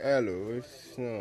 Hello, it's no.